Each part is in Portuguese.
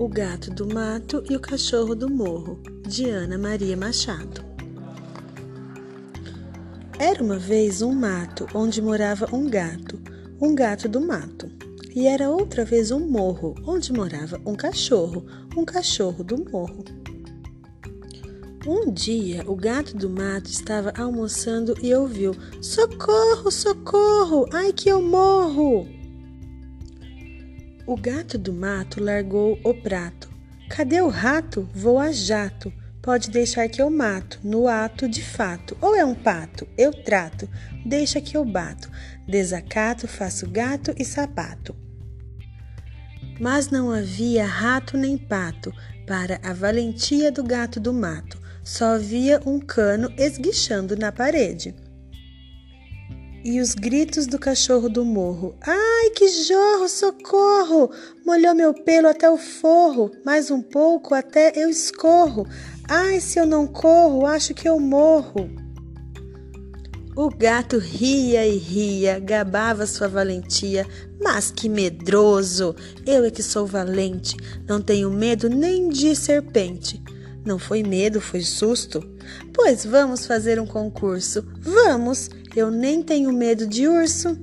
O Gato do Mato e o Cachorro do Morro, de Ana Maria Machado. Era uma vez um mato onde morava um gato, um gato do mato. E era outra vez um morro onde morava um cachorro, um cachorro do morro. Um dia, o gato do mato estava almoçando e ouviu: Socorro, socorro! Ai que eu morro! O gato do mato largou o prato. Cadê o rato? Vou a jato. Pode deixar que eu mato, no ato de fato. Ou é um pato, eu trato, deixa que eu bato. Desacato, faço gato e sapato. Mas não havia rato nem pato para a valentia do gato do mato. Só havia um cano esguichando na parede. E os gritos do cachorro do morro. Ai, que jorro, socorro! Molhou meu pelo até o forro, mais um pouco até eu escorro. Ai, se eu não corro, acho que eu morro. O gato ria e ria, gabava sua valentia, mas que medroso! Eu é que sou valente, não tenho medo nem de serpente. Não foi medo, foi susto. Pois vamos fazer um concurso. Vamos! Eu nem tenho medo de urso.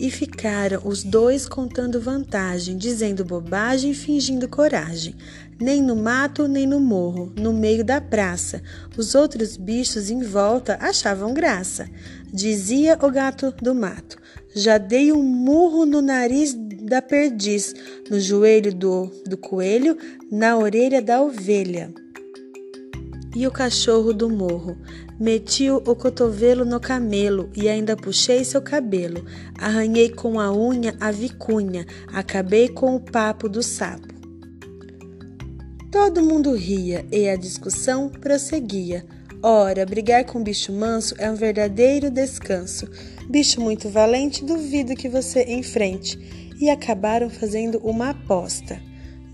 E ficaram os dois contando vantagem, dizendo bobagem, fingindo coragem. Nem no mato, nem no morro, no meio da praça. Os outros bichos em volta achavam graça. Dizia o gato do mato: Já dei um murro no nariz da perdiz, no joelho do, do coelho, na orelha da ovelha. E o cachorro do morro: Meti o cotovelo no camelo e ainda puxei seu cabelo. Arranhei com a unha a vicunha, acabei com o papo do sapo. Todo mundo ria e a discussão prosseguia. Ora, brigar com bicho manso é um verdadeiro descanso. Bicho muito valente, duvido que você enfrente. E acabaram fazendo uma aposta.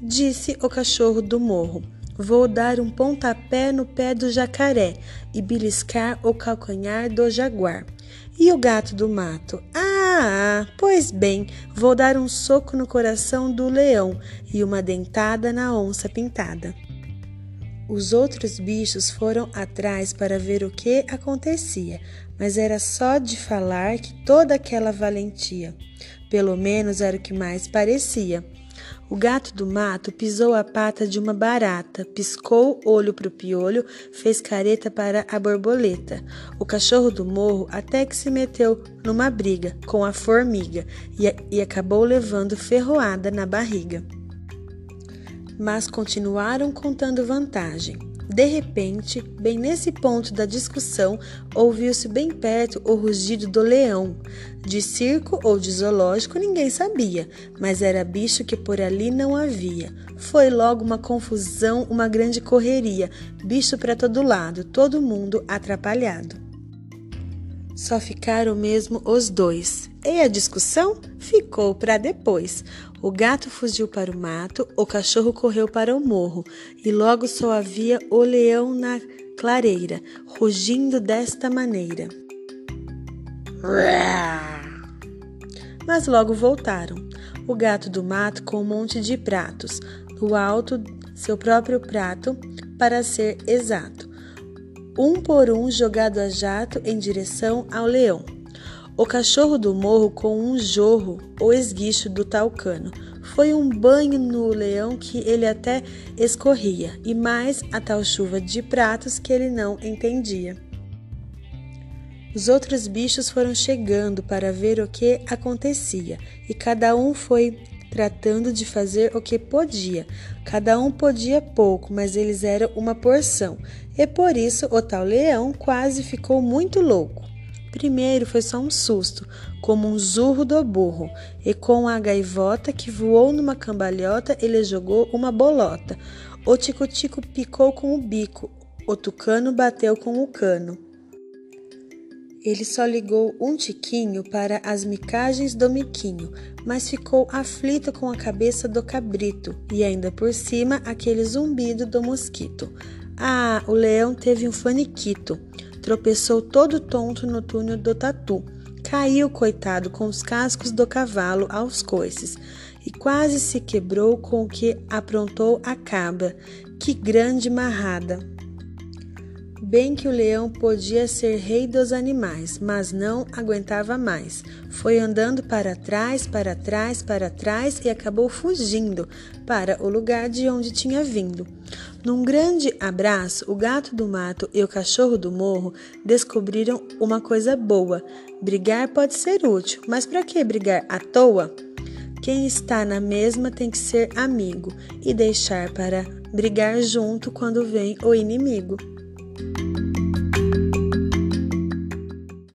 Disse o cachorro do morro. Vou dar um pontapé no pé do jacaré e beliscar o calcanhar do jaguar. E o gato do mato? Ah, pois bem, vou dar um soco no coração do leão e uma dentada na onça pintada. Os outros bichos foram atrás para ver o que acontecia, mas era só de falar que toda aquela valentia. Pelo menos era o que mais parecia. O gato do mato pisou a pata de uma barata, piscou olho para o piolho, fez careta para a borboleta. O cachorro do morro até que se meteu numa briga com a formiga e, e acabou levando ferroada na barriga. Mas continuaram contando vantagem. De repente, bem nesse ponto da discussão, ouviu-se bem perto o rugido do leão. De circo ou de zoológico ninguém sabia, mas era bicho que por ali não havia. Foi logo uma confusão, uma grande correria, bicho para todo lado, todo mundo atrapalhado. Só ficaram mesmo os dois. E a discussão ficou para depois. O gato fugiu para o mato, o cachorro correu para o morro, e logo só havia o leão na clareira, rugindo desta maneira. Mas logo voltaram. O gato do mato com um monte de pratos, no alto seu próprio prato, para ser exato, um por um jogado a jato em direção ao leão. O cachorro do morro com um jorro ou esguicho do tal cano. Foi um banho no leão que ele até escorria, e mais a tal chuva de pratos que ele não entendia. Os outros bichos foram chegando para ver o que acontecia, e cada um foi tratando de fazer o que podia. Cada um podia pouco, mas eles eram uma porção, e por isso o tal leão quase ficou muito louco. Primeiro foi só um susto, como um zurro do burro, e com a gaivota que voou numa cambalhota, ele jogou uma bolota. O tico-tico picou com o bico, o tucano bateu com o cano. Ele só ligou um tiquinho para as micagens do miquinho, mas ficou aflito com a cabeça do cabrito e ainda por cima aquele zumbido do mosquito. Ah, o leão teve um faniquito tropeçou todo tonto no túnel do tatu. caiu, coitado, com os cascos do cavalo aos coices e quase se quebrou com o que aprontou a cabra. Que grande marrada! Bem que o leão podia ser rei dos animais, mas não aguentava mais. Foi andando para trás, para trás, para trás e acabou fugindo para o lugar de onde tinha vindo. Num grande abraço, o gato do mato e o cachorro do morro descobriram uma coisa boa. Brigar pode ser útil, mas para que brigar à toa? Quem está na mesma tem que ser amigo e deixar para brigar junto quando vem o inimigo.